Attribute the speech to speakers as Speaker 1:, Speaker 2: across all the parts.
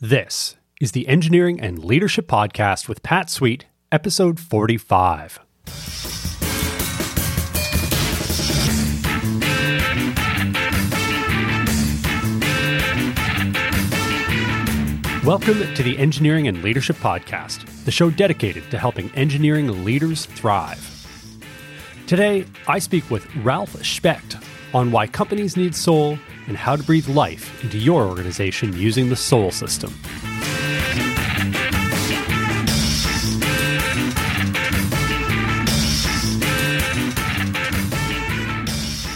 Speaker 1: This is the Engineering and Leadership Podcast with Pat Sweet, episode 45. Welcome to the Engineering and Leadership Podcast, the show dedicated to helping engineering leaders thrive. Today, I speak with Ralph Specht on why companies need soul and how to breathe life into your organization using the SOUL system.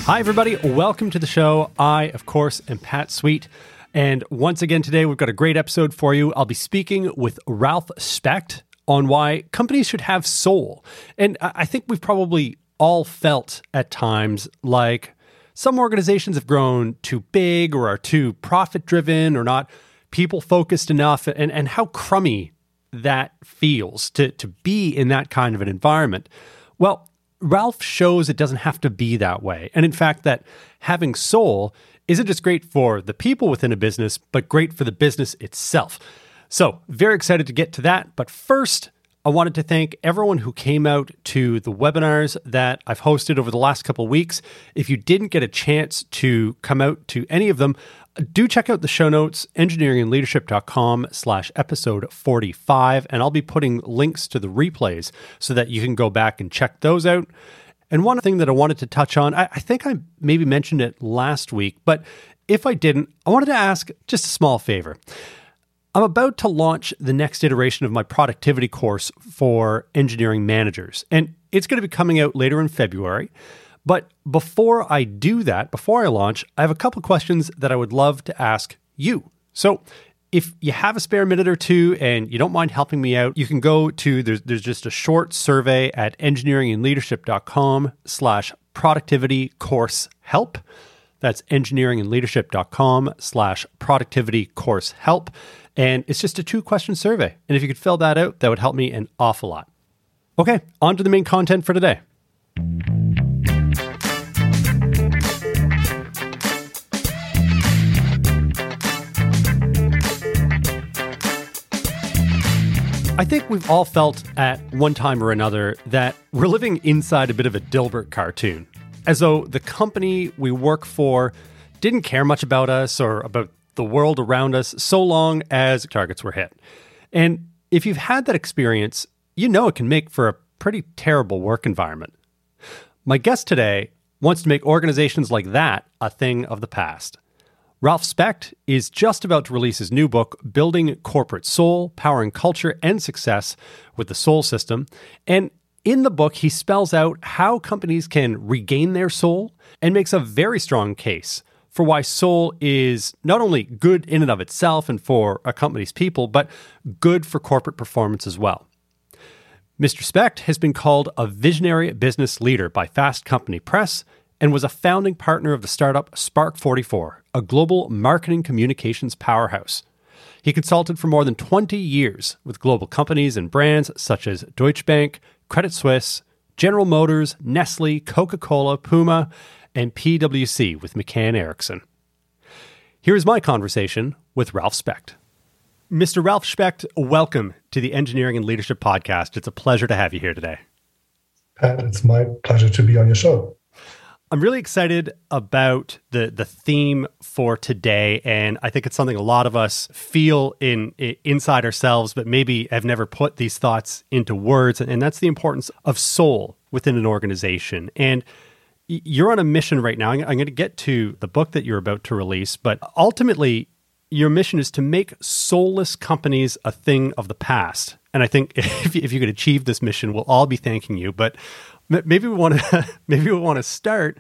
Speaker 1: Hi, everybody. Welcome to the show. I, of course, am Pat Sweet. And once again, today we've got a great episode for you. I'll be speaking with Ralph Specht on why companies should have soul. And I think we've probably all felt at times like some organizations have grown too big or are too profit driven or not people focused enough and, and how crummy that feels to, to be in that kind of an environment. Well, Ralph shows it doesn't have to be that way. And in fact, that having soul isn't just great for the people within a business, but great for the business itself. So, very excited to get to that. But first, I wanted to thank everyone who came out to the webinars that I've hosted over the last couple weeks. If you didn't get a chance to come out to any of them, do check out the show notes, engineeringandleadership.com slash episode 45, and I'll be putting links to the replays so that you can go back and check those out. And one thing that I wanted to touch on, I, I think I maybe mentioned it last week, but if I didn't, I wanted to ask just a small favor. I'm about to launch the next iteration of my productivity course for engineering managers, and it's going to be coming out later in February. But before I do that, before I launch, I have a couple questions that I would love to ask you. So, if you have a spare minute or two and you don't mind helping me out, you can go to there's, there's just a short survey at engineeringandleadership.com slash productivity course help. That's engineeringandleadership.com slash productivity course help. And it's just a two question survey. And if you could fill that out, that would help me an awful lot. Okay, on to the main content for today. I think we've all felt at one time or another that we're living inside a bit of a Dilbert cartoon, as though the company we work for didn't care much about us or about the world around us so long as targets were hit. And if you've had that experience, you know it can make for a pretty terrible work environment. My guest today wants to make organizations like that a thing of the past. Ralph Specht is just about to release his new book, Building Corporate Soul Powering Culture and Success with the Soul System. And in the book, he spells out how companies can regain their soul and makes a very strong case for why soul is not only good in and of itself and for a company's people, but good for corporate performance as well. Mr. Specht has been called a visionary business leader by Fast Company Press and was a founding partner of the startup Spark 44, a global marketing communications powerhouse. He consulted for more than 20 years with global companies and brands such as Deutsche Bank, Credit Suisse, General Motors, Nestle, Coca Cola, Puma, and PwC with McCann Erickson. Here is my conversation with Ralph Specht. Mr. Ralph Specht, welcome to the Engineering and Leadership Podcast. It's a pleasure to have you here today.
Speaker 2: Pat, it's my pleasure to be on your show.
Speaker 1: I'm really excited about the the theme for today, and I think it's something a lot of us feel in, in inside ourselves, but maybe have never put these thoughts into words. And that's the importance of soul within an organization. And you're on a mission right now. I'm going to get to the book that you're about to release, but ultimately, your mission is to make soulless companies a thing of the past. And I think if, if you could achieve this mission, we'll all be thanking you. But maybe we want to maybe we want to start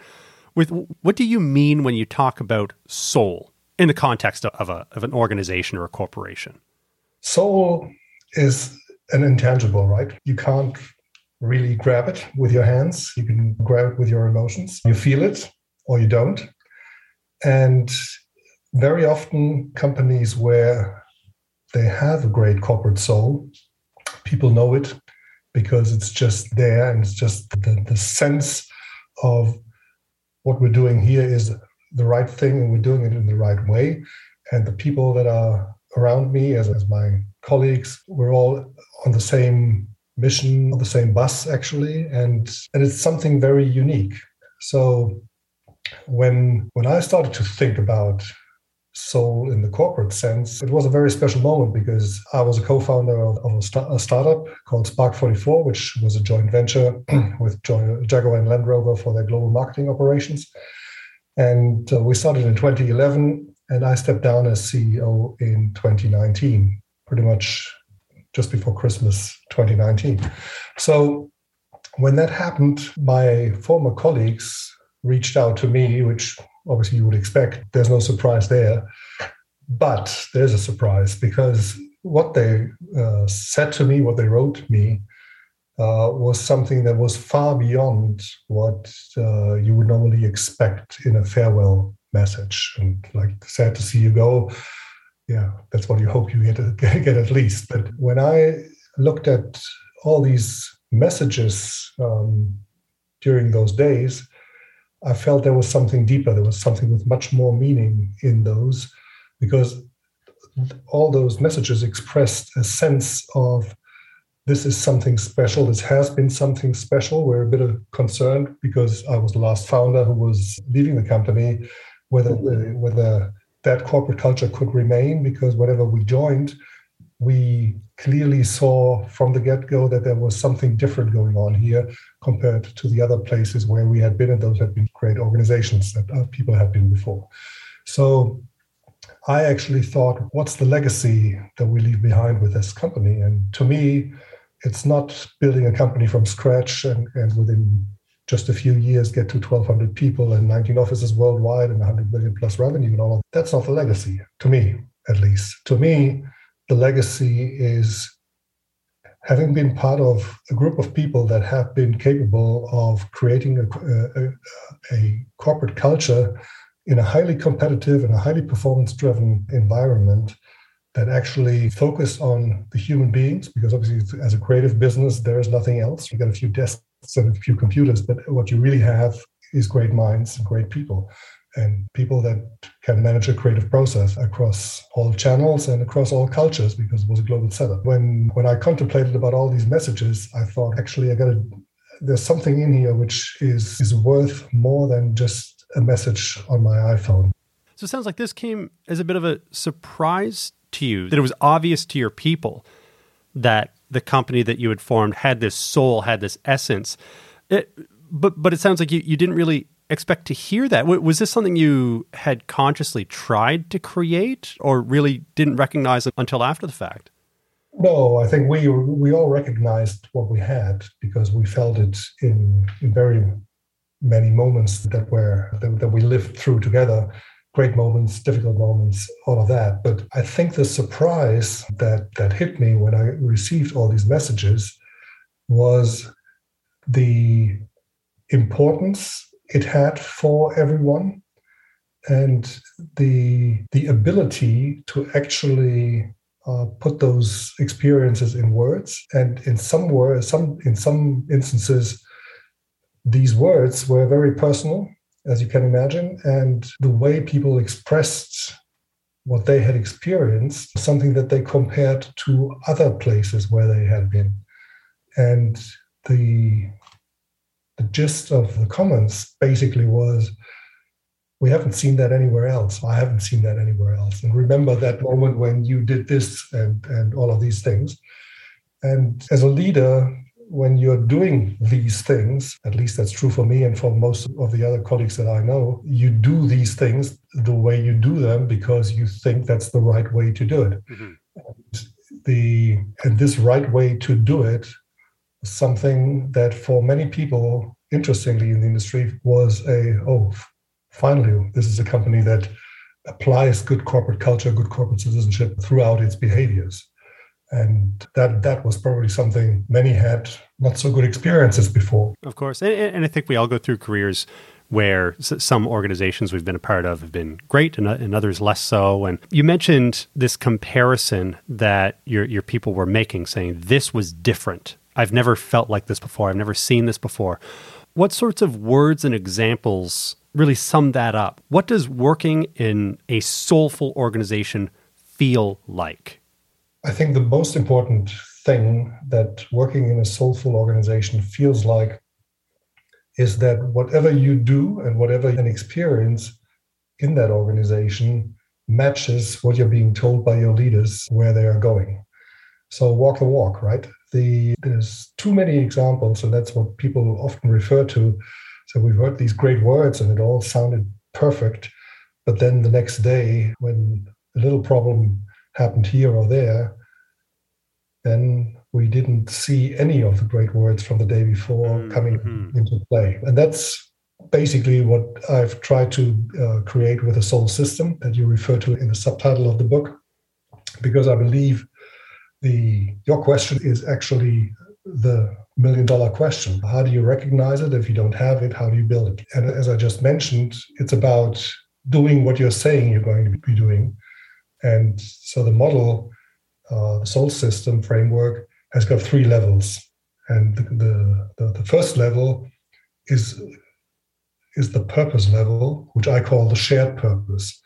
Speaker 1: with what do you mean when you talk about soul in the context of a of an organization or a corporation?
Speaker 2: Soul is an intangible, right? You can't really grab it with your hands. You can grab it with your emotions. You feel it or you don't. And very often, companies where they have a great corporate soul, people know it because it's just there and it's just the, the sense of what we're doing here is the right thing and we're doing it in the right way. And the people that are around me, as, as my colleagues, we're all on the same mission, on the same bus, actually. And, and it's something very unique. So when when I started to think about soul in the corporate sense, it was a very special moment because I was a co-founder of, of a, a, startup called Spark 44, which was a joint venture with Jaguar and Land Rover for their global marketing operations. And uh, we started in 2011, and I stepped down as CEO in 2019, pretty much just before Christmas 2019. So when that happened, my former colleagues reached out to me, which obviously you would expect. There's no surprise there. But there's a surprise because what they uh, said to me, what they wrote me, uh, was something that was far beyond what uh, you would normally expect in a farewell message. And like, sad to see you go. Yeah, that's what you hope you get, get at least. But when I looked at all these messages um, during those days, I felt there was something deeper. There was something with much more meaning in those, because all those messages expressed a sense of this is something special. This has been something special. We're a bit of concerned because I was the last founder who was leaving the company, whether whether that corporate culture could remain. Because whenever we joined, we clearly saw from the get-go that there was something different going on here compared to the other places where we had been, and those had been great organizations that uh, people had been before. So I actually thought, what's the legacy that we leave behind with this company? And to me, it's not building a company from scratch and, and within just a few years get to 1,200 people and 19 offices worldwide and 100 million plus revenue and all of that. That's not the legacy, to me, at least. To me, the legacy is having been part of a group of people that have been capable of creating a, a, a corporate culture in a highly competitive and a highly performance driven environment that actually focus on the human beings because obviously as a creative business there is nothing else. You got a few desks and a few computers but what you really have is great minds and great people and people that can manage a creative process across all channels and across all cultures because it was a global setup. When when I contemplated about all these messages, I thought actually I got to there's something in here which is is worth more than just a message on my iPhone.
Speaker 1: So it sounds like this came as a bit of a surprise to you that it was obvious to your people that the company that you had formed had this soul, had this essence. It, but but it sounds like you, you didn't really expect to hear that. Was this something you had consciously tried to create or really didn't recognize until after the fact?
Speaker 2: No, I think we we all recognized what we had because we felt it in, in very many moments that were that, that we lived through together great moments, difficult moments, all of that. But I think the surprise that that hit me when I received all these messages was the importance it had for everyone. And the the ability to actually uh, put those experiences in words. And in some words some in some instances these words were very personal as you can imagine. And the way people expressed what they had experienced something that they compared to other places where they had been. And the the gist of the comments basically was we haven't seen that anywhere else. I haven't seen that anywhere else. And remember that moment when you did this and, and all of these things. And as a leader, when you're doing these things, at least that's true for me and for most of the other colleagues that I know, you do these things the way you do them because you think that's the right way to do it. Mm-hmm. And the and this right way to do it something that for many people, interestingly in the industry, was a, oh, finally, this is a company that applies good corporate culture, good corporate citizenship throughout its behaviors. And that that was probably something many had not so good experiences before.
Speaker 1: Of course. And, and I think we all go through careers where some organizations we've been a part of have been great and, and, others less so. And you mentioned this comparison that your, your people were making, saying this was different I've never felt like this before. I've never seen this before. What sorts of words and examples really sum that up? What does working in a soulful organization feel like?
Speaker 2: I think the most important thing that working in a soulful organization feels like is that whatever you do and whatever an experience in that organization matches what you're being told by your leaders where they are going. So walk the walk, right? The, there's too many examples, and that's what people often refer to. So we've heard these great words, and it all sounded perfect, but then the next day, when a little problem happened here or there, then we didn't see any of the great words from the day before mm-hmm. coming into play. And that's basically what I've tried to uh, create with the soul system that you refer to in the subtitle of the book, because I believe the your question is actually the million dollar question. How do you recognize it? If you don't have it, how do you build it? And as I just mentioned, it's about doing what you're saying you're going to be doing. And so the model, uh, the soul system framework, has got three levels. And the, the, the, the first level is, is the purpose level, which I call the shared purpose.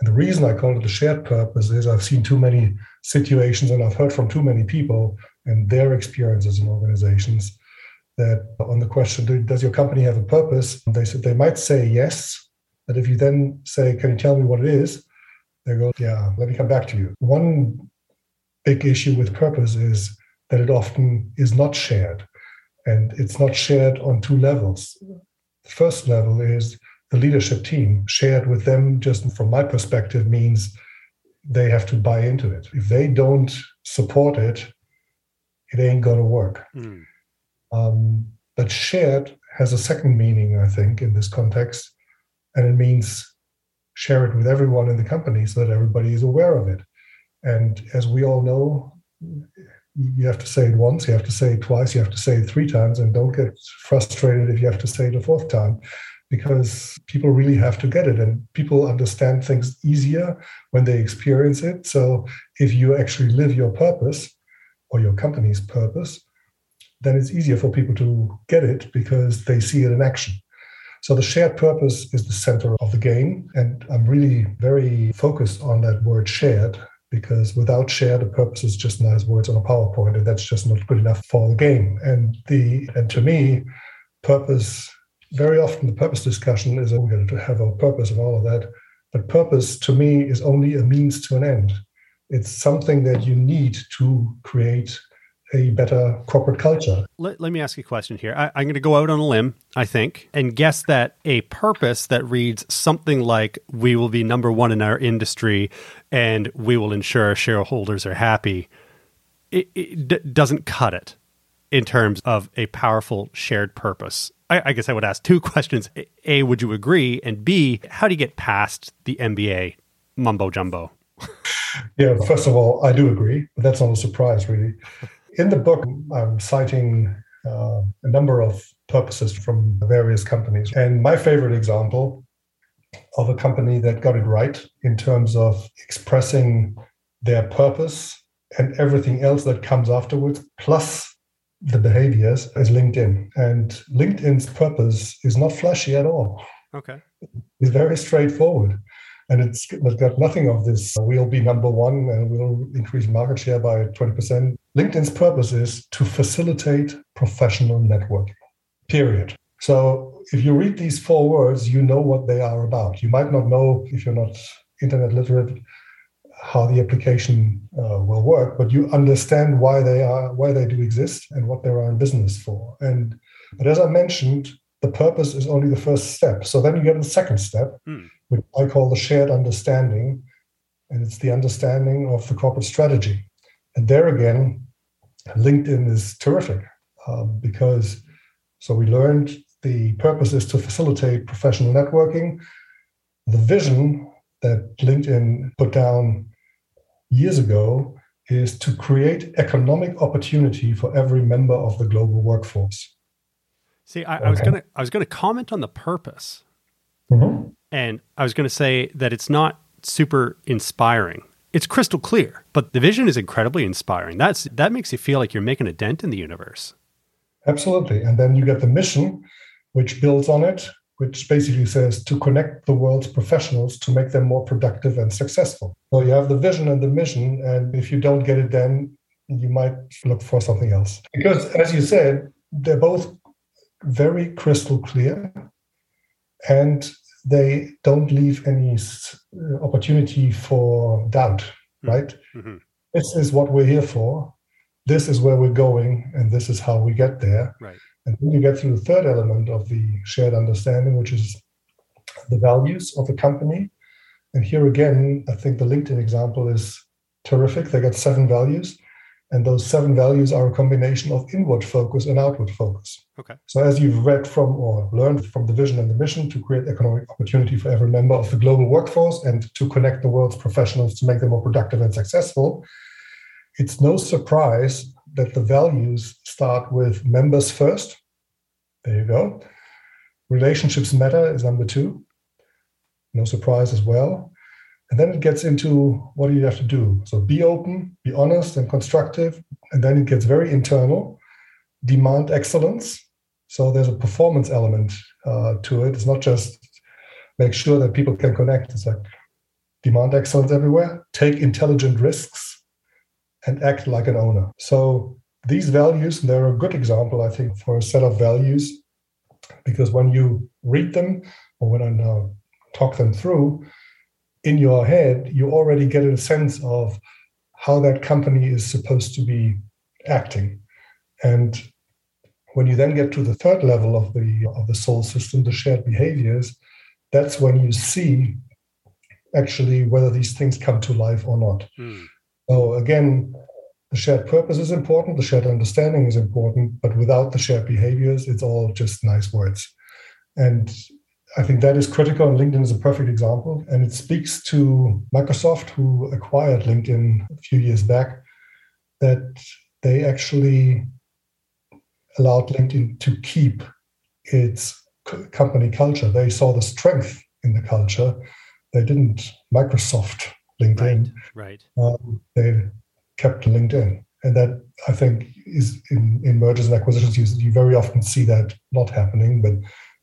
Speaker 2: And the reason I call it a shared purpose is I've seen too many situations and I've heard from too many people and their experiences in organizations that on the question, does your company have a purpose? They said they might say yes. But if you then say, can you tell me what it is? They go, yeah, let me come back to you. One big issue with purpose is that it often is not shared. And it's not shared on two levels. The first level is the leadership team. Shared with them, just from my perspective, means they have to buy into it. If they don't support it, it ain't going to work. Mm. Um, but shared has a second meaning, I think, in this context. And it means share it with everyone in the company so that everybody is aware of it. And as we all know, you have to say it once, you have to say it twice, you have to say it three times, and don't get frustrated if you have to say it a fourth time because people really have to get it and people understand things easier when they experience it. So if you actually live your purpose or your company's purpose, then it's easier for people to get it because they see it in action. So the shared purpose is the center of the game. And I'm really very focused on that word shared because without shared, the purpose is just nice words on a PowerPoint, and that's just not good enough for the game. And the and to me, purpose very often the purpose discussion is oh, we're going to have a purpose of all of that. But purpose to me is only a means to an end. It's something that you need to create a better corporate culture.
Speaker 1: Let, let me ask you a question here. I, I'm going to go out on a limb, I think, and guess that a purpose that reads something like, We will be number one in our industry and we will ensure our shareholders are happy, it, it d- doesn't cut it in terms of a powerful shared purpose. I, I guess I would ask two questions. A, would you agree? And B, how do you get past the MBA mumbo jumbo?
Speaker 2: yeah, first of all, I do agree, but that's not a surprise, really. In the book, I'm citing uh, a number of purposes from various companies. And my favorite example of a company that got it right in terms of expressing their purpose and everything else that comes afterwards, plus the behaviors as LinkedIn. And LinkedIn's purpose is not flashy at all.
Speaker 1: Okay.
Speaker 2: It's very straightforward. And it's, it's got nothing of this, we'll be number one and we'll increase market share by 20%. LinkedIn's purpose is to facilitate professional networking, period. So if you read these four words, you know what they are about. You might not know if you're not internet literate how the application uh, will work, but you understand why they are why they do exist and what they are in business for. And but as I mentioned, the purpose is only the first step. So then you get the second step, mm. which I call the shared understanding, and it's the understanding of the corporate strategy. And there again, LinkedIn is terrific um, because so we learned the purpose is to facilitate professional networking. The vision that LinkedIn put down years ago is to create economic opportunity for every member of the global workforce.
Speaker 1: See, I, okay. I was gonna I was gonna comment on the purpose, mm-hmm. and I was gonna say that it's not super inspiring. It's crystal clear, but the vision is incredibly inspiring. That's that makes you feel like you're making a dent in the universe.
Speaker 2: Absolutely, and then you get the mission, which builds on it, which basically says to connect the world's professionals to make them more productive and successful. So you have the vision and the mission, and if you don't get it, then you might look for something else. Because, as you said, they're both very crystal clear and they don't leave any opportunity for doubt, mm-hmm. right? Mm-hmm. This is what we're here for. This is where we're going, and this is how we get there.
Speaker 1: Right.
Speaker 2: And then you get through the third element of the shared understanding, which is the values of the company. And here again, I think the LinkedIn example is terrific. They got seven values. And those seven values are a combination of inward focus and outward focus.
Speaker 1: Okay.
Speaker 2: So, as you've read from or learned from the vision and the mission to create economic opportunity for every member of the global workforce and to connect the world's professionals to make them more productive and successful, it's no surprise that the values start with members first. There you go. Relationships matter is number two. No surprise as well. And then it gets into what do you have to do? So be open, be honest and constructive. And then it gets very internal. Demand excellence. So there's a performance element uh, to it. It's not just make sure that people can connect. It's like demand excellence everywhere, take intelligent risks, and act like an owner. So these values, they're a good example, I think, for a set of values, because when you read them or when I now talk them through, in your head, you already get a sense of how that company is supposed to be acting. And when you then get to the third level of the of the soul system, the shared behaviors, that's when you see actually whether these things come to life or not. Mm. So again, the shared purpose is important, the shared understanding is important, but without the shared behaviors, it's all just nice words. And I think that is critical, and LinkedIn is a perfect example. And it speaks to Microsoft, who acquired LinkedIn a few years back, that they actually allowed LinkedIn to keep its company culture. They saw the strength in the culture. They didn't Microsoft LinkedIn.
Speaker 1: Right.
Speaker 2: right. Um, they kept LinkedIn. And that I think is in, in mergers and acquisitions, you, you very often see that not happening, but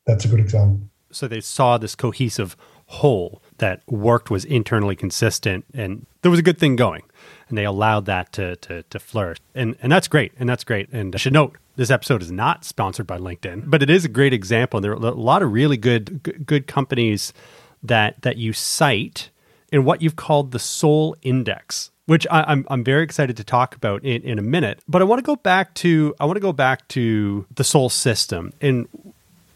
Speaker 2: that's a good example
Speaker 1: so they saw this cohesive whole that worked was internally consistent and there was a good thing going and they allowed that to, to, to flourish and, and that's great and that's great and i should note this episode is not sponsored by linkedin but it is a great example and there are a lot of really good good companies that that you cite in what you've called the soul index which I, am I'm, I'm very excited to talk about in, in a minute. But I want to go back to I want to go back to the soul system and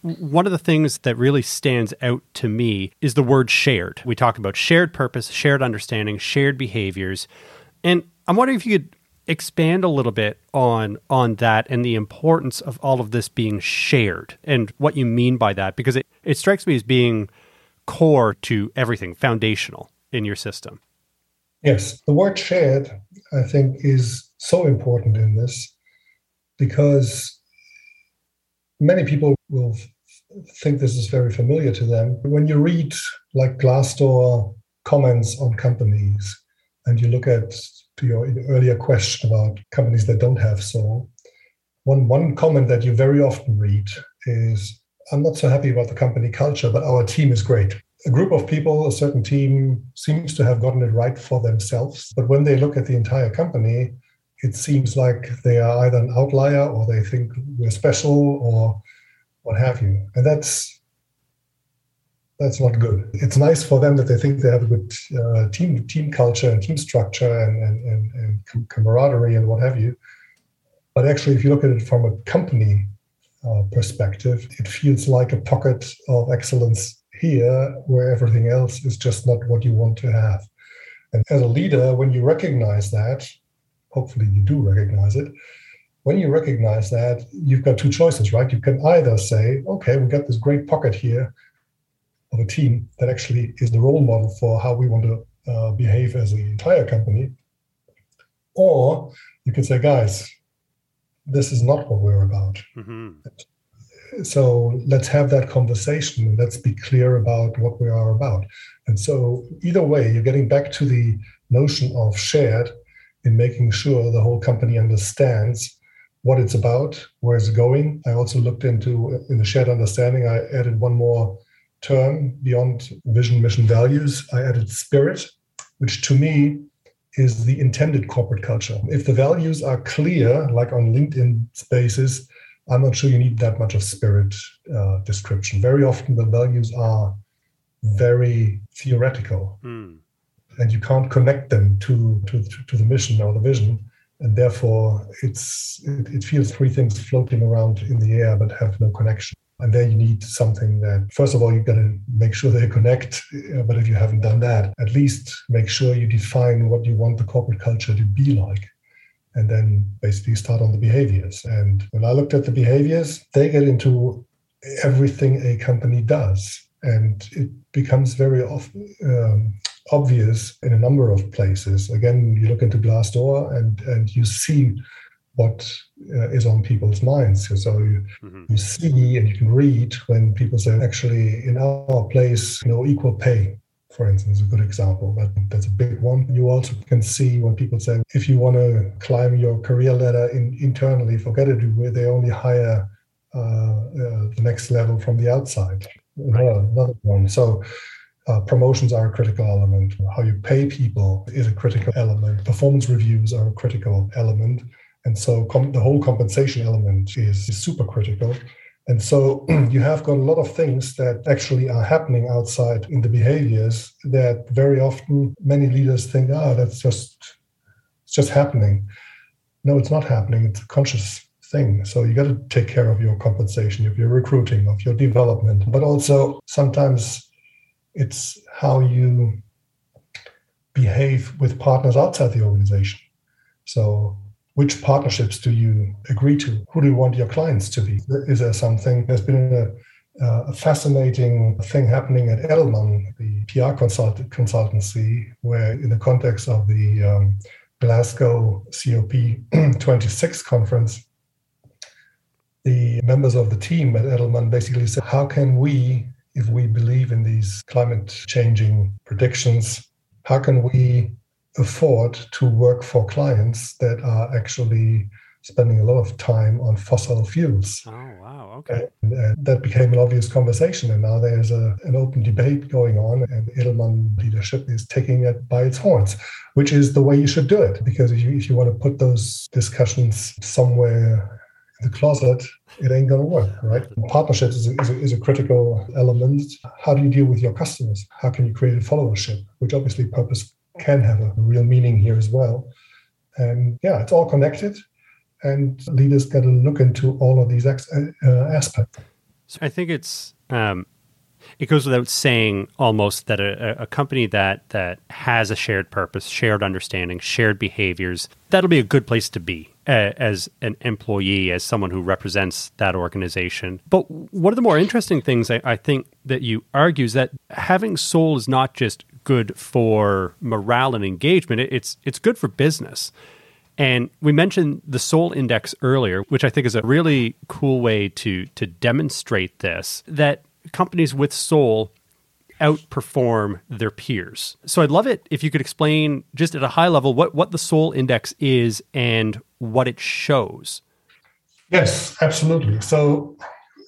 Speaker 1: one of the things that really stands out to me is the word shared. We talk about shared purpose, shared understanding, shared behaviors. And I'm wondering if you could expand a little bit on on that and the importance of all of this being shared and what you mean by that because it, it strikes me as being core to everything foundational in your system
Speaker 2: yes the word shared i think is so important in this because many people will think this is very familiar to them. When you read like Glassdoor comments on companies and you look at to your earlier question about companies that don't have soul, one, one comment that you very often read is, I'm not so happy about the company culture, but our team is great. A group of people, a certain team seems to have gotten it right for themselves. But when they look at the entire company, it seems like they are either an outlier or they think we're special or what have you. And that's that's not good. It's nice for them that they think they have a good uh, team team culture and team structure and, and, and, and, camaraderie and what have you. But actually, if you look at it from a company uh, perspective, it feels like a pocket of excellence here where everything else is just not what you want to have. And as a leader, when you recognize that, hopefully you do recognize it, when you recognize that, you've got two choices, right? You can either say, okay, we've got this great pocket here of a team that actually is the role model for how we want to uh, behave as the entire company. Or you can say, guys, this is not what we're about. Mm-hmm. So let's have that conversation. Let's be clear about what we are about. And so, either way, you're getting back to the notion of shared in making sure the whole company understands what it's about, where it's going. I also looked into in the shared understanding. I added one more term beyond vision, mission, values. I added spirit, which to me is the intended corporate culture. If the values are clear, like on LinkedIn spaces, I'm not sure you need that much of spirit uh, description. Very often the values are very theoretical, mm. and you can't connect them to, to to the mission or the vision, and therefore it's it, it feels three things floating around in the air but have no connection. And there you need something that, first of all, you've got to make sure they connect. But if you haven't done that, at least make sure you define what you want the corporate culture to be like. And then basically start on the behaviors. And when I looked at the behaviors, they get into everything a company does. And it becomes very um, obvious in a number of places. Again, you look into Glassdoor and, and you see what uh, is on people's minds. So you, mm-hmm. you see and you can read when people say, actually, in our place, you know, equal pay, for instance, a good example. That, that's a big one. You also can see when people say, if you want to climb your career ladder in, internally, forget it, they only hire uh, uh, the next level from the outside. Right. Another, another one. So uh, promotions are a critical element. How you pay people is a critical element. Performance reviews are a critical element. And so com- the whole compensation element is, is super critical. And so you have got a lot of things that actually are happening outside in the behaviors that very often many leaders think, ah, oh, that's just it's just happening. No, it's not happening. It's a conscious thing. So you got to take care of your compensation, of your recruiting, of your development, but also sometimes it's how you behave with partners outside the organization. So which partnerships do you agree to? Who do you want your clients to be? Is there something? There's been a, a fascinating thing happening at Edelman, the PR consult- consultancy, where in the context of the um, Glasgow COP26 conference, the members of the team at Edelman basically said, How can we, if we believe in these climate changing predictions, how can we afford to work for clients that are actually spending a lot of time on fossil fuels.
Speaker 1: Oh, wow. Okay.
Speaker 2: And, and that became an obvious conversation. And now there's a, an open debate going on, and Edelman leadership is taking it by its horns, which is the way you should do it. Because if you, if you want to put those discussions somewhere in the closet, it ain't going to work, right? Partnerships is a, is, a, is a critical element. How do you deal with your customers? How can you create a followership, which obviously purpose can have a real meaning here as well. And yeah, it's all connected, and leaders got to look into all of these ex- uh, aspects.
Speaker 1: So I think it's um, it goes without saying almost that a, a, company that that has a shared purpose, shared understanding, shared behaviors, that'll be a good place to be as an employee, as someone who represents that organization. But one of the more interesting things I, I think that you argue is that having soul is not just good for morale and engagement. It's it's good for business. And we mentioned the Soul Index earlier, which I think is a really cool way to to demonstrate this that companies with soul outperform their peers. So I'd love it if you could explain just at a high level what what the Soul Index is and what it shows.
Speaker 2: Yes, absolutely. So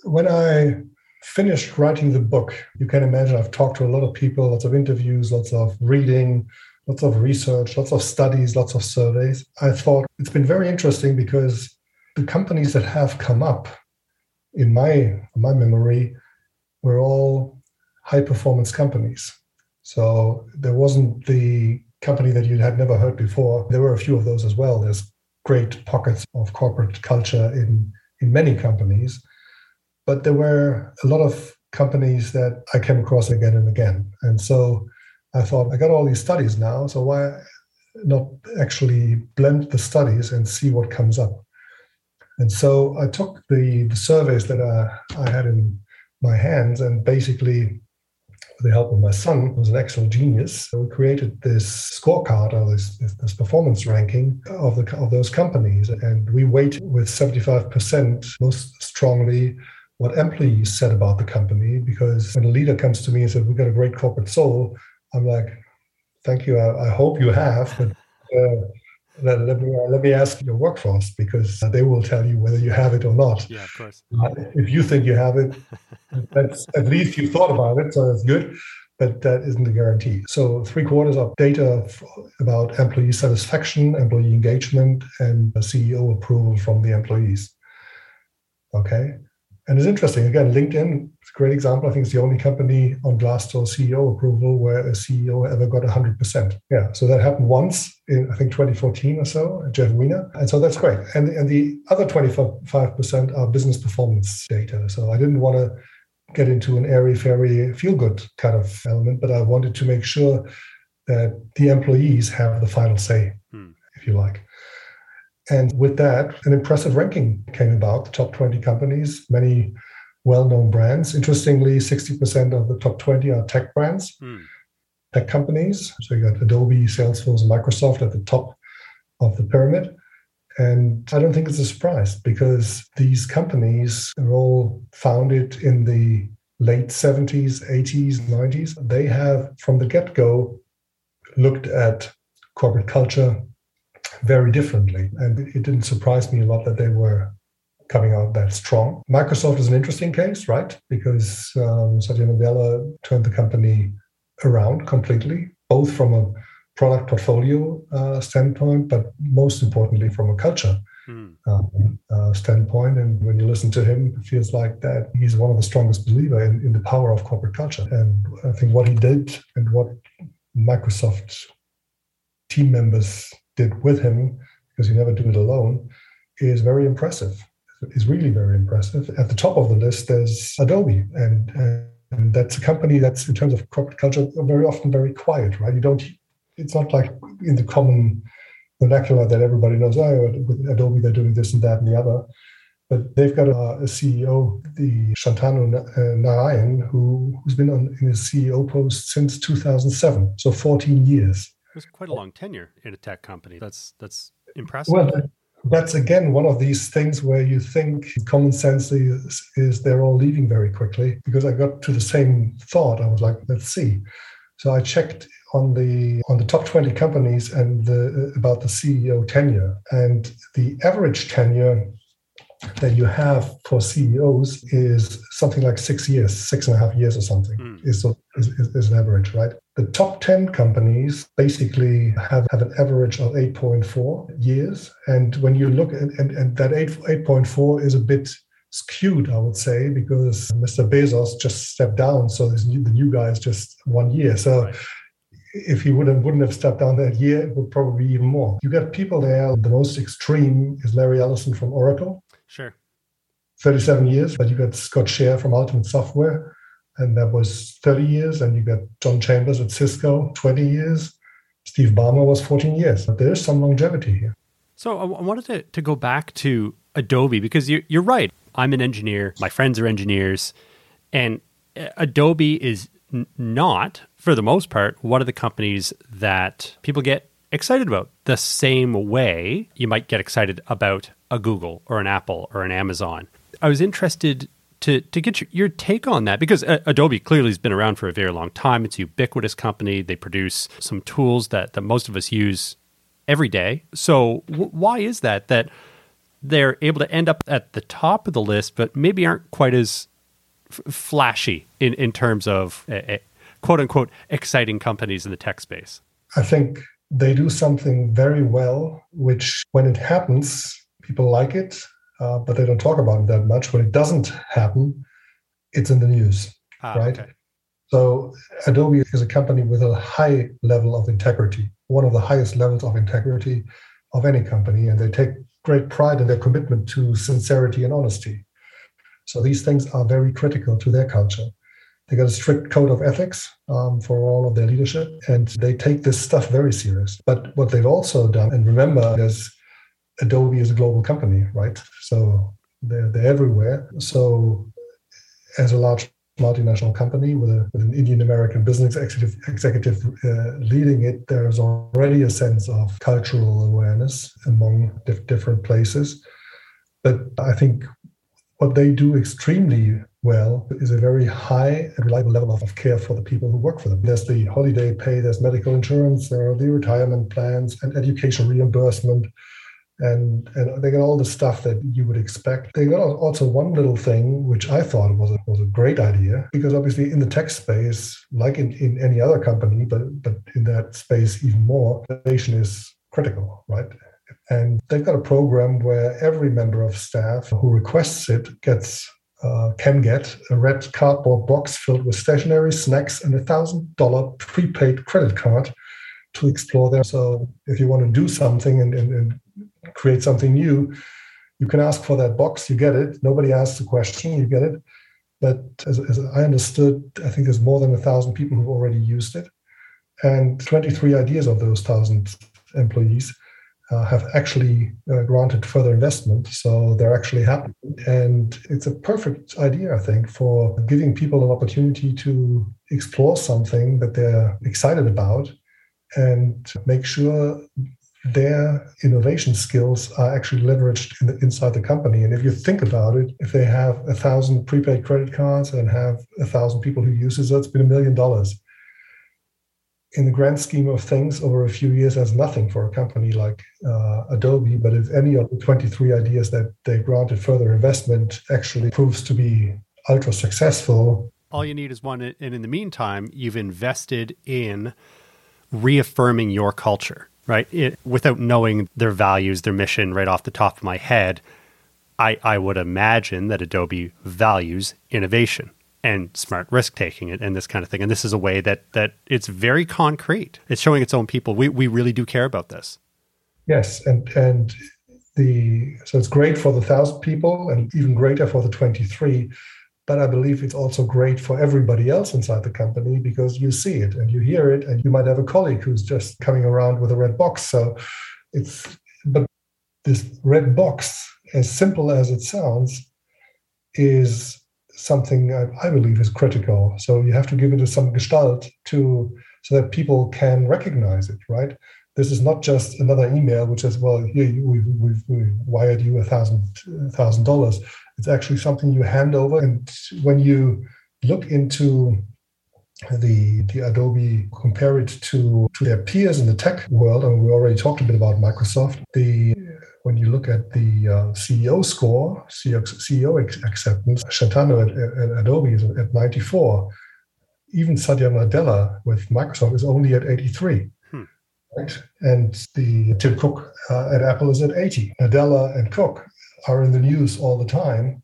Speaker 2: when I finished writing the book, you can imagine I've talked to a lot of people, lots of interviews, lots of reading, lots of research, lots of studies, lots of surveys. I thought it's been very interesting because the companies that have come up in my my memory were all high performance companies. So there wasn't the company that you had never heard before. There were a few of those as well. There's great pockets of corporate culture in in many companies but there were a lot of companies that I came across again and again. And so I thought, I got all these studies now, so why not actually blend the studies and see what comes up? And so I took the, the surveys that I, I had in my hands and basically with the help of my son, who was an Excel genius, we created this scorecard or this, this, this, performance ranking of the of those companies, and we weight with seventy five percent most strongly what employees said about the company. Because when a leader comes to me and says, We've got a great corporate soul, I'm like, Thank you. I, I hope you have. But uh, let, let, me, let me ask your workforce because they will tell you whether you have it or not.
Speaker 1: Yeah, of course.
Speaker 2: Uh, if you think you have it, that's at least you thought about it, so that's good. But that isn't a guarantee. So, three quarters of data about employee satisfaction, employee engagement, and CEO approval from the employees. Okay. And it's interesting. Again, LinkedIn is a great example. I think it's the only company on Glassdoor CEO approval where a CEO ever got 100%. Yeah. So that happened once in, I think, 2014 or so, Jeff Weiner. And so that's great. And, and the other 25% are business performance data. So I didn't want to get into an airy fairy feel good kind of element, but I wanted to make sure that the employees have the final say, hmm. if you like. And with that, an impressive ranking came about the top 20 companies, many well known brands. Interestingly, 60% of the top 20 are tech brands, hmm. tech companies. So you got Adobe, Salesforce, Microsoft at the top of the pyramid. And I don't think it's a surprise because these companies are all founded in the late 70s, 80s, 90s. They have, from the get go, looked at corporate culture, very differently. And it didn't surprise me a lot that they were coming out that strong. Microsoft is an interesting case, right? Because um, Satya Nadella turned the company around completely, both from a product portfolio uh, standpoint, but most importantly from a culture hmm. um, uh, standpoint. And when you listen to him, it feels like that he's one of the strongest believer in, in the power of corporate culture. And I think what he did and what Microsoft team members did with him, because you never do it alone, is very impressive. Is really very impressive. At the top of the list, there's Adobe, and, and that's a company that's in terms of corporate culture very often very quiet, right? You don't. It's not like in the common vernacular that everybody knows. Oh, with Adobe, they're doing this and that and the other. But they've got a, a CEO, the Shantanu uh, Narayen, who, who's been on in his CEO post since 2007, so 14 years.
Speaker 1: It's quite a long tenure in a tech company. That's that's impressive.
Speaker 2: Well, that's again one of these things where you think common sense is, is they're all leaving very quickly because I got to the same thought. I was like, let's see. So I checked on the on the top 20 companies and the, about the CEO tenure, and the average tenure that you have for CEOs is something like six years, six and a half years or something mm. is, is, is, an average, right? The top 10 companies basically have, have an average of 8.4 years. And when you look at and, and that 8, 8.4 is a bit skewed, I would say, because Mr. Bezos just stepped down. So new, the new guy is just one year. So if he wouldn't wouldn't have stepped down that year, it would probably be even more. You got people there. The most extreme is Larry Ellison from Oracle.
Speaker 1: Sure.
Speaker 2: 37 years, but you got Scott Scherr from Ultimate Software, and that was 30 years. And you got John Chambers at Cisco, 20 years. Steve Ballmer was 14 years. But there's some longevity here.
Speaker 1: So I wanted to, to go back to Adobe because you're, you're right. I'm an engineer, my friends are engineers, and uh, Adobe is not, for the most part, one of the companies that people get excited about the same way you might get excited about a Google or an Apple or an Amazon. I was interested to to get your, your take on that because uh, Adobe clearly has been around for a very long time. It's a ubiquitous company. They produce some tools that that most of us use every day. So w- why is that that they're able to end up at the top of the list, but maybe aren't quite as f- flashy in in terms of uh, uh, quote unquote exciting companies in the tech space?
Speaker 2: I think they do something very well, which when it happens, people like it, uh, but they don't talk about it that much. When it doesn't happen, it's in the news, ah, right? Okay. So Adobe is a company with a high level of integrity, one of the highest levels of integrity of any company, and they take great pride in their commitment to sincerity and honesty. So these things are very critical to their culture. They got a strict code of ethics um, for all of their leadership, and they take this stuff very serious. But what they've also done, and remember, there's Adobe is a global company, right? So they're, they're everywhere. So as a large multinational company with, a, with an Indian American business executive, executive uh, leading it, there's already a sense of cultural awareness among dif- different places. But I think what they do extremely well is a very high and reliable level of care for the people who work for them. There's the holiday pay, there's medical insurance, there are the retirement plans and education reimbursement. And, and they got all the stuff that you would expect. They got also one little thing which I thought was a, was a great idea because obviously in the tech space, like in, in any other company, but but in that space even more, innovation is critical, right? And they've got a program where every member of staff who requests it gets uh, can get a red cardboard box filled with stationery, snacks, and a thousand dollar prepaid credit card to explore there. So if you want to do something and, and, and, create something new, you can ask for that box, you get it. Nobody asks the question, you get it. But as, as I understood, I think there's more than a thousand people who've already used it. And 23 ideas of those thousand employees uh, have actually uh, granted further investment. So they're actually happy. And it's a perfect idea, I think, for giving people an opportunity to explore something that they're excited about and make sure their innovation skills are actually leveraged in the, inside the company. And if you think about it, if they have a thousand prepaid credit cards and have a thousand people who uses it, it's been a million dollars in the grand scheme of things, over a few years, as nothing for a company like uh, Adobe. But if any of the 23 ideas that they granted further investment actually proves to be ultra successful,
Speaker 1: all you need is one. And in the meantime, you've invested in reaffirming your culture, right? It, without knowing their values, their mission right off the top of my head, I, I would imagine that Adobe values innovation and smart risk taking and, and this kind of thing. And this is a way that that it's very concrete. It's showing its own people. We we really do care about this.
Speaker 2: Yes, and and the so it's great for the thousand people and even greater for the 23 but i believe it's also great for everybody else inside the company because you see it and you hear it and you might have a colleague who's just coming around with a red box so it's but this red box as simple as it sounds is something I, I, believe is critical. So you have to give it some gestalt to so that people can recognize it, right? This is not just another email which says, "Well, here we've, we've, we've wired you a thousand thousand dollars." It's actually something you hand over, and when you look into the the Adobe compare it to to their peers in the tech world, and we already talked a bit about Microsoft. The when you look at the uh, CEO score, CEO acceptance, Shantanu at, at, Adobe is at 94. Even Satya Nadella with Microsoft is only at 83. Hmm. Right? And the Tim Cook uh, at Apple is at 80. Nadella and Cook are in the news all the time,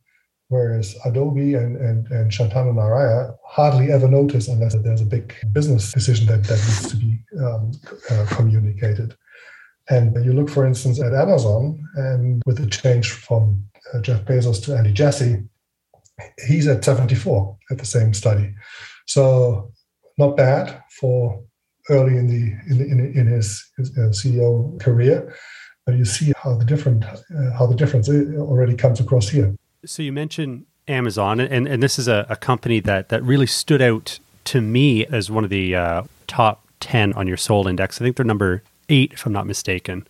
Speaker 2: whereas Adobe and, and, and Shantanu Narayen hardly ever notice unless there's a big business decision that, that needs to be um, uh, communicated. And you look, for instance, at Amazon, and with the change from uh, Jeff Bezos to Andy Jassy, he's at 74 at the same study. So not bad for early in the in, in, in his, his uh, CEO career, but you see how the different uh, how the difference already comes across here.
Speaker 1: So you mentioned Amazon, and and this is a, a company that that really stood out to me as one of the uh, top 10 on your Soul Index. I think they're number eight, if I'm not mistaken.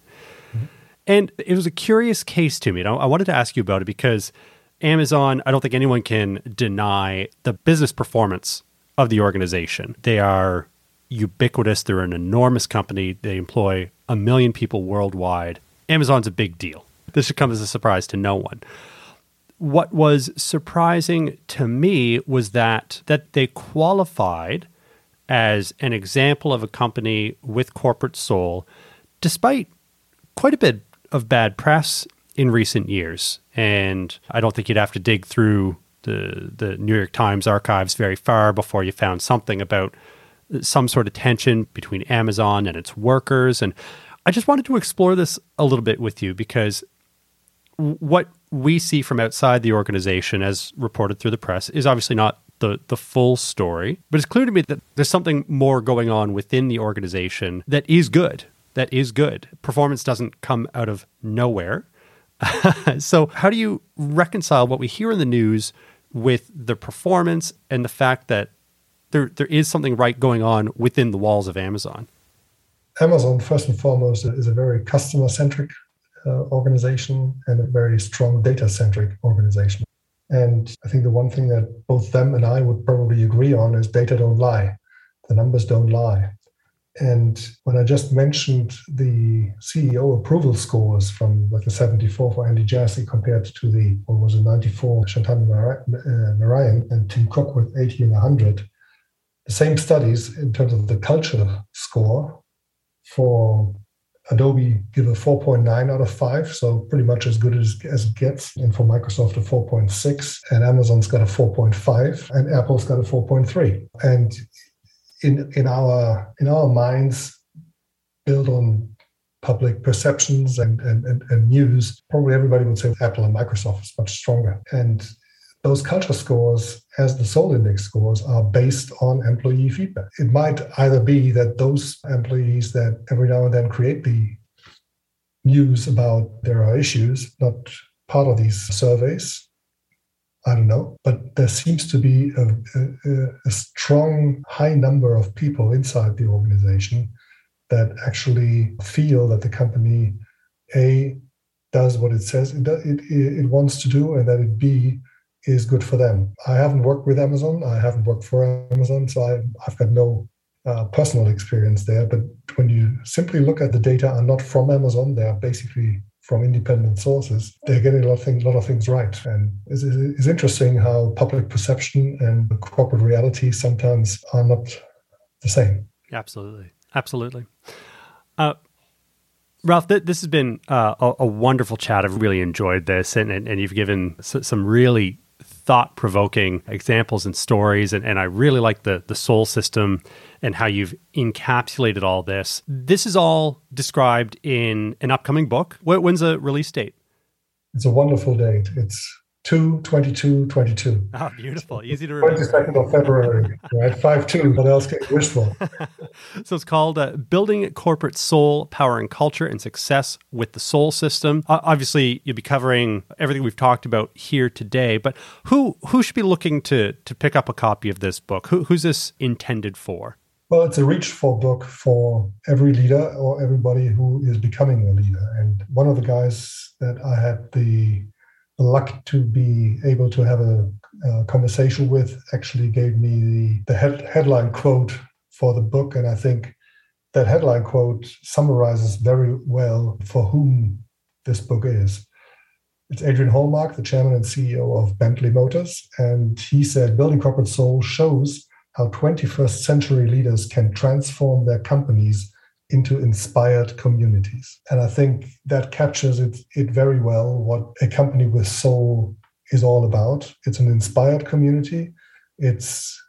Speaker 1: Mm-hmm. And it was a curious case to me. I, I wanted to ask you about it because Amazon, I don't think anyone can deny the business performance of the organization. They are ubiquitous, they're an enormous company, they employ a million people worldwide. Amazon's a big deal. This should come as a surprise to no one. What was surprising to me was that that they qualified as an example of a company with corporate soul, despite quite a bit of bad press in recent years. And I don't think you'd have to dig through the, the New York Times archives very far before you found something about some sort of tension between Amazon and its workers. And I just wanted to explore this a little bit with you because what we see from outside the organization, as reported through the press, is obviously not the the full story. But it's clear to me that there's something more going on within the organization that is good. That is good. Performance doesn't come out of nowhere. so how do you reconcile what we hear in the news with the performance and the fact that there there is something right going on within the walls of Amazon?
Speaker 2: Amazon, first and foremost, is a very customer centric uh, organization and a very strong data centric organization And I think the one thing that both them and I would probably agree on is data don't lie. The numbers don't lie. And when I just mentioned the CEO approval scores from like the 74 for Andy Jassy compared to the, what was it, 94 Shantanu uh, Narayen and Tim Cook with 80 and 100, the same studies in terms of the culture score for Adobe give a 4.9 out of 5, so pretty much as good as, as it gets. And for Microsoft, a 4.6. And Amazon's got a 4.5, and Apple's got a 4.3. And in in our in our minds, built on public perceptions and, and, and, and news, probably everybody would say Apple and Microsoft is much stronger. And those culture scores, as the Soul Index scores, are based on employee feedback. It might either be that those employees that every now and then create the news about there are issues, not part of these surveys. I don't know, but there seems to be a, a, a strong, high number of people inside the organization that actually feel that the company, A, does what it says it, it, it wants to do, and that it B, is good for them. I haven't worked with Amazon. I haven't worked for Amazon, so I, have got no uh, personal experience there. But when you simply look at the data are not from Amazon, they are basically from independent sources. They're getting a lot of things, lot of things right, and it's, it's interesting how public perception and corporate reality sometimes are not the same.
Speaker 1: Absolutely, absolutely. Uh, Ralph, th- this has been uh, a, a, wonderful chat. I've really enjoyed this, and, and, and you've given s- some really thought provoking examples and stories. And, and I really like the, the soul system and how you've encapsulated all this. This is all described in an upcoming book. When's the release date?
Speaker 2: It's a wonderful date. It's 2 22 22.
Speaker 1: Oh, beautiful. Easy to remember.
Speaker 2: 22nd of February, right? 5 2. What else can you wish for?
Speaker 1: so it's called uh, Building Corporate Soul, Powering Culture and Success with the Soul System. Uh, obviously, you'll be covering everything we've talked about here today, but who who should be looking to, to pick up a copy of this book? Who, who's this intended for?
Speaker 2: Well, it's a reach for book for every leader or everybody who is becoming a leader. And one of the guys that I had the luck to be able to have a, a conversation with actually gave me the, the head, headline quote for the book. And I think that headline quote summarizes very well for whom this book is. It's Adrian Hallmark, the chairman and CEO of Bentley Motors. And he said, Building Corporate Soul shows how 21st century leaders can transform their companies into inspired communities. And I think that captures it, it very well what a company with soul is all about. It's an inspired community, it's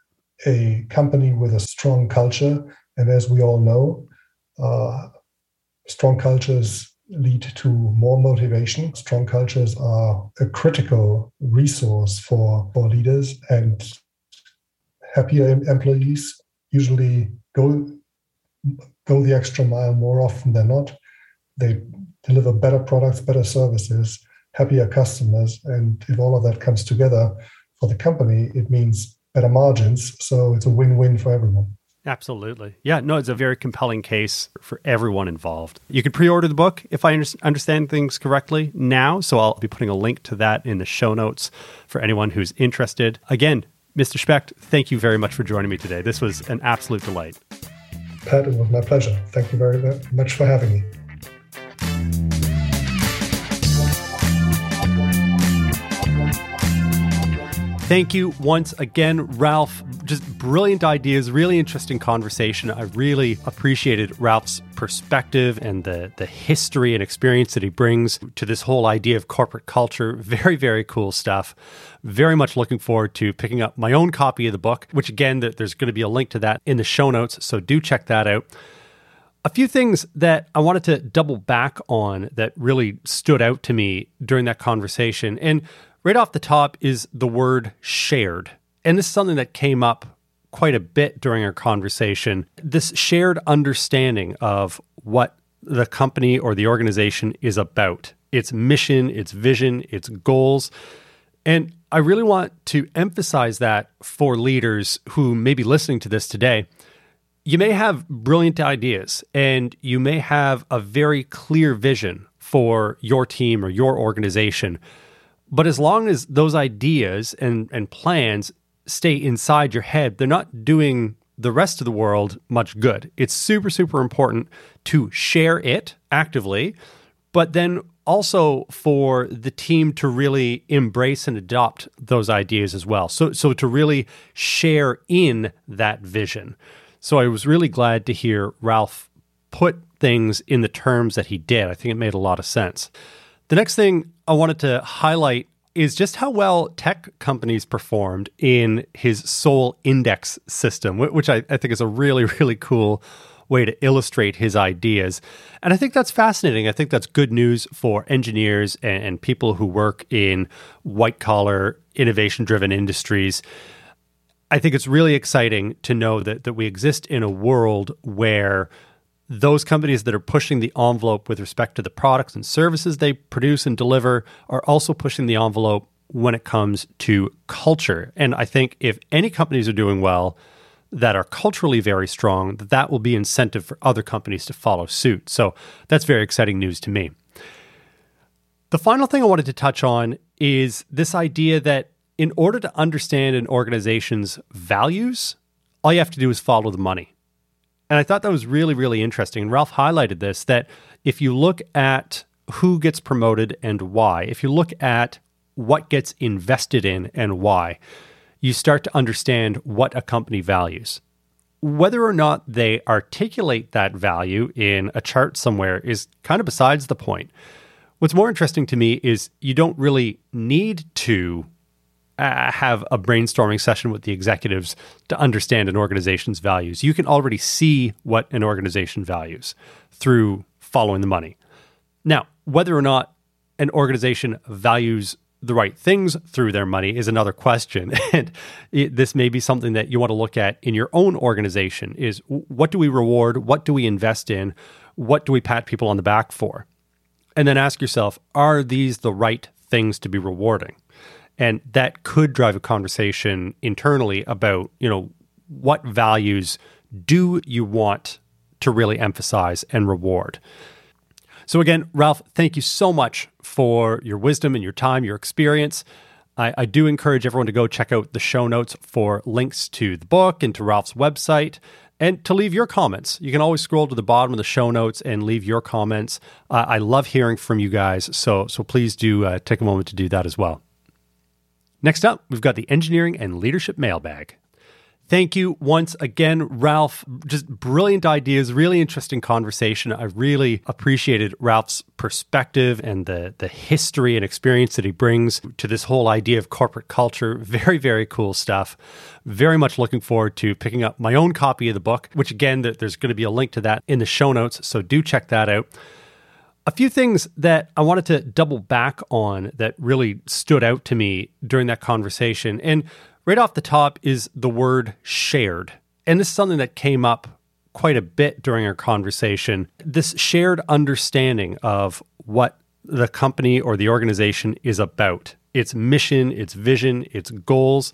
Speaker 2: a company with a strong culture. And as we all know, uh, strong cultures lead to more motivation. Strong cultures are a critical resource for, for leaders, and happier employees usually go go the extra mile more often than not. They deliver better products, better services, happier customers. And if all of that comes together for the company, it means better margins. So it's a win win for everyone.
Speaker 1: Absolutely. Yeah, no, it's a very compelling case for everyone involved. You can pre order the book, if I understand things correctly, now. So I'll be putting a link to that in the show notes for anyone who's interested. Again, Mr. Specht, thank you very much for joining me today. This was an absolute delight.
Speaker 2: Pat, it was my pleasure. Thank you very much for having me.
Speaker 1: Thank you once again, Ralph. Just brilliant ideas, really interesting conversation. I really appreciated Ralph's perspective and the, the history and experience that he brings to this whole idea of corporate culture. Very, very cool stuff. Very much looking forward to picking up my own copy of the book, which again, there's going to be a link to that in the show notes. So do check that out. A few things that I wanted to double back on that really stood out to me during that conversation. And right off the top is the word shared. And this is something that came up quite a bit during our conversation. This shared understanding of what the company or the organization is about its mission, its vision, its goals. And I really want to emphasize that for leaders who may be listening to this today. You may have brilliant ideas and you may have a very clear vision for your team or your organization. But as long as those ideas and, and plans stay inside your head, they're not doing the rest of the world much good. It's super, super important to share it actively, but then also for the team to really embrace and adopt those ideas as well. So, so to really share in that vision. So I was really glad to hear Ralph put things in the terms that he did. I think it made a lot of sense. The next thing I wanted to highlight is just how well tech companies performed in his Soul Index system, which I, I, think is a really, really cool way to illustrate his ideas. And I think that's fascinating. I think that's good news for engineers and, and people who work in white collar, innovation driven industries. I think it's really exciting to know that, that we exist in a world where those companies that are pushing the envelope with respect to the products and services they produce and deliver are also pushing the envelope when it comes to culture. And I think if any companies are doing well that are culturally very strong, that that will be incentive for other companies to follow suit. So that's very exciting news to me. The final thing I wanted to touch on is this idea that in order to understand an organization's values, all you have to do is follow the money. And I thought that was really, really interesting. And Ralph highlighted this that if you look at who gets promoted and why, if you look at what gets invested in and why, you start to understand what a company values. Whether or not they articulate that value in a chart somewhere is kind of besides the point. What's more interesting to me is you don't really need to uh, have a brainstorming session with the executives to understand an organization's values. You can already see what an organization values through following the money. Now, whether or not an organization values the right things through their money is another question. And it, this may be something that you want to look at in your own organization is what do we reward? What do we invest in? What do we pat people on the back for? And then ask yourself are these the right things to be rewarding and that could drive a conversation internally about you know what values do you want to really emphasize and reward so again ralph thank you so much for your wisdom and your time your experience I, I, do encourage everyone to go check out the show notes for links to the book and to Ralph's website and to leave your comments. You can always scroll to the bottom of the show notes and leave your comments. Uh, I love hearing from you guys, so so please do uh, take a moment to do that as well. Next up, we've got the engineering and leadership mailbag. Thank you once again, Ralph. Just brilliant ideas, really interesting conversation. I really appreciated Ralph's perspective and the, the history and experience that he brings to this whole idea of corporate culture. Very, very cool stuff. Very much looking forward to picking up my own copy of the book, which again, there's going to be a link to that in the show notes. So do check that out. A few things that I wanted to double back on that really stood out to me during that conversation. And right off the top is the word shared. And this is something that came up quite a bit during our conversation. This shared understanding of what the company or the organization is about its mission, its vision, its goals.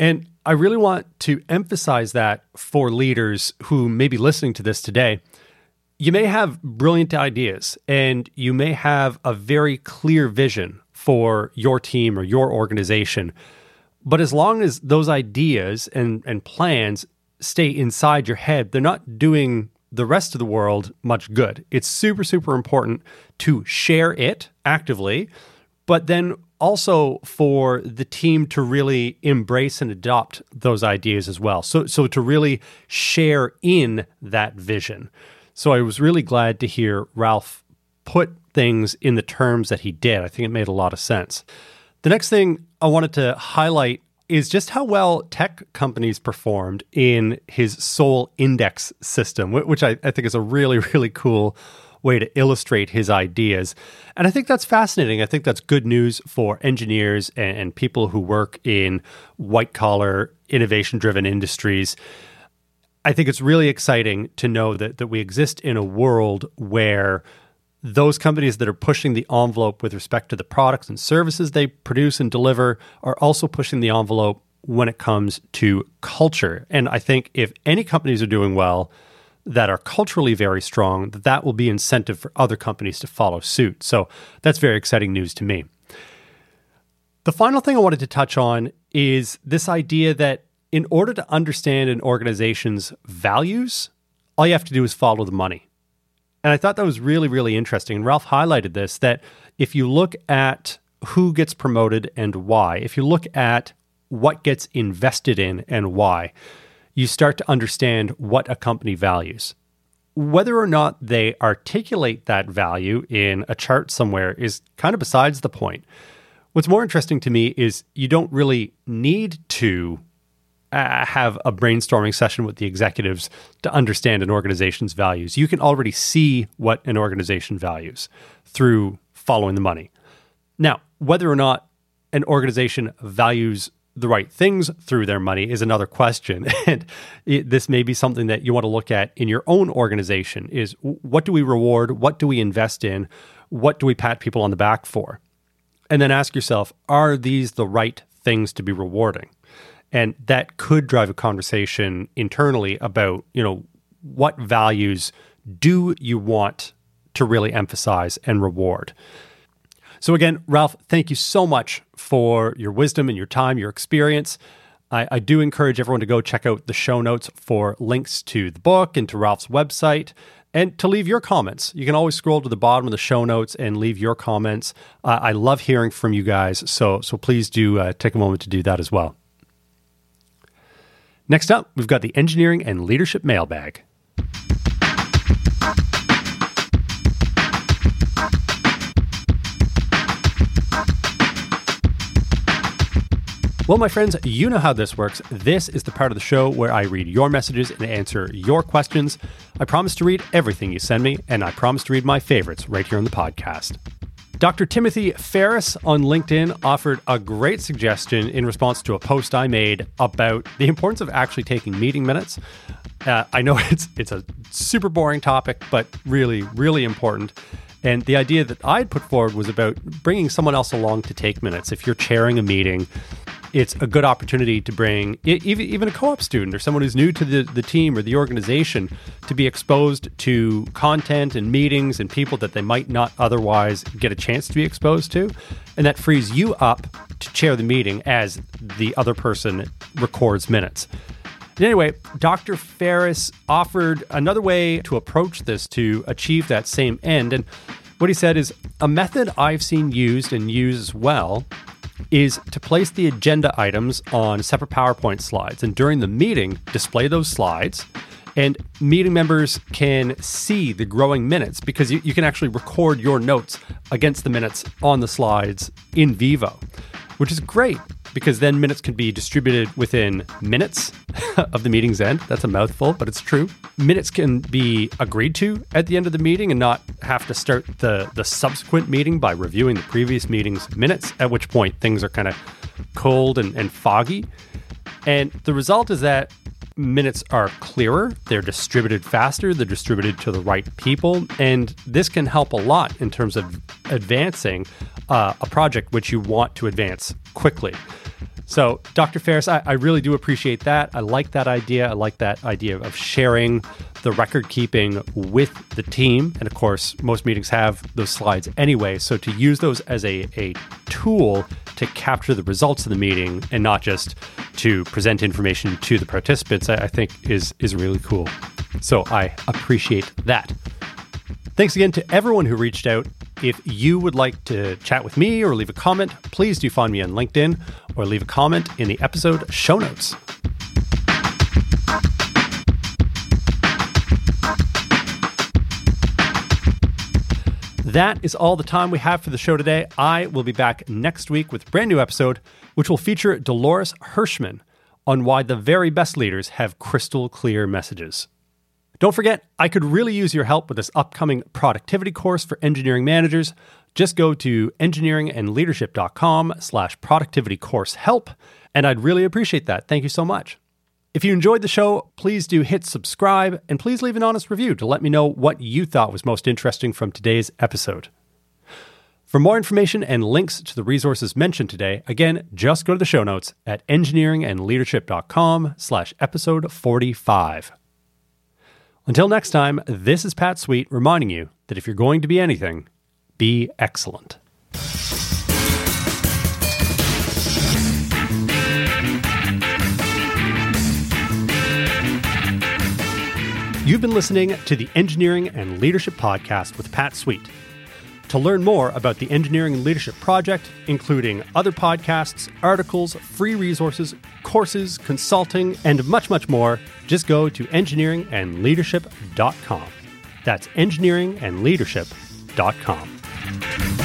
Speaker 1: And I really want to emphasize that for leaders who may be listening to this today you may have brilliant ideas and you may have a very clear vision for your team or your organization. But as long as those ideas and, and plans stay inside your head, they're not doing the rest of the world much good. It's super, super important to share it actively, but then also for the team to really embrace and adopt those ideas as well. So, so to really share in that vision. So I was really glad to hear Ralph put things in the terms that he did. I think it made a lot of sense. The next thing I wanted to highlight is just how well tech companies performed in his Soul Index system, which I, I, think is a really, really cool way to illustrate his ideas. And I think that's fascinating. I think that's good news for engineers and, and people who work in white collar, innovation driven industries. I think it's really exciting to know that that we exist in a world where those companies that are pushing the envelope with respect to the products and services they produce and deliver are also pushing the envelope when it comes to culture. And I think if any companies are doing well that are culturally very strong, that that will be incentive for other companies to follow suit. So that's very exciting news to me. The final thing I wanted to touch on is this idea that in order to understand an organization's values, all you have to do is follow the money. And I thought that was really, really interesting. And Ralph highlighted this that if you look at who gets promoted and why, if you look at what gets invested in and why, you start to understand what a company values. Whether or not they articulate that value in a chart somewhere is kind of besides the point. What's more interesting to me is you don't really need to uh, have a brainstorming session with the executives to understand an organization's values. You can already see what an organization values through following the money. Now, whether or not an organization values the right things through their money is another question. And it, this may be something that you want to look at in your own organization is what do we reward? What do we invest in? What do we pat people on the back for? And then ask yourself are these the right things to be rewarding and that could drive a conversation internally about you know what values do you want to really emphasize and reward so, again, Ralph, thank you so much for your wisdom and your time, your experience. I, I, do encourage everyone to go check out the show notes for links to the book and to Ralph's website and to leave your comments. You can always scroll to the bottom of the show notes and leave your comments. Uh, I love hearing from you guys, so, so please do uh, take a moment to do that as well. Next up, we've got the engineering and leadership mailbag. Well, my friends, you know how this works. This is the part of the show where I read your messages and answer your questions. I promise to read everything you send me, and I promise to read my favorites right here on the podcast. Dr. Timothy Ferris on LinkedIn offered a great suggestion in response to a post I made about the importance of actually taking meeting minutes. Uh, I know it's it's a super boring topic, but really, really important. And the idea that I'd put forward was about bringing someone else along to take minutes. If you're chairing a meeting, it's a good opportunity to bring even, even a co-op student or someone who's new to the, the team or the organization to be exposed to content and meetings and people that they might not otherwise get a chance to be exposed to and that frees you up to chair the meeting as the other person records minutes anyway, Dr. Ferris offered another way to approach this to achieve that same end. And what he said is a method I've seen used and used well is to place the agenda items on separate PowerPoint slides. And during the meeting, display those slides. And meeting members can see the growing minutes because you, you can actually record your notes against the minutes on the slides in vivo, which is great because then minutes can be distributed within minutes of the meeting's end. That's a mouthful, but it's true. Minutes can be agreed to at the end of the meeting and not have to start the, the subsequent meeting by reviewing the previous meeting's minutes, at which point things are kind of cold and, and foggy. And the result is that minutes are clearer, they're distributed faster, they're distributed to the right people, and this can help a lot in terms of advancing uh, a project which you want to advance quickly. So, Dr. Ferris, I, I, really do appreciate that. I like that idea. I like that idea of sharing the record keeping with the team. And of course, most meetings have those slides anyway. So, to use those as a, a tool to capture the results of the meeting and not just to present information to the participants, I, I think is, is really cool. So, I appreciate that. Thanks again to everyone who reached out. If you would like to chat with me or leave a comment, please do find me on LinkedIn or leave a comment in the episode show notes. That is all the time we have for the show today. I will be back next week with a brand new episode, which will feature Dolores Hirschmann on why the very best leaders have crystal clear messages. Don't forget, I could really use your help with this upcoming productivity course for engineering managers. Just go to engineeringandleadership.com slash productivity course help, and I'd really appreciate that. Thank you so much. If you enjoyed the show, please do hit subscribe and please leave an honest review to let me know what you thought was most interesting from today's episode. For more information and links to the resources mentioned today, again, just go to the show notes at engineeringandleadership.com slash episode 45. Until next time, this is Pat Sweet reminding you that if you're going to be anything, be excellent. You've been listening to the Engineering and Leadership Podcast with Pat Sweet. To learn more about the Engineering and Leadership Project, including other podcasts, articles, free resources, courses, consulting, and much, much more, just go to engineeringandleadership.com. That's engineeringandleadership.com.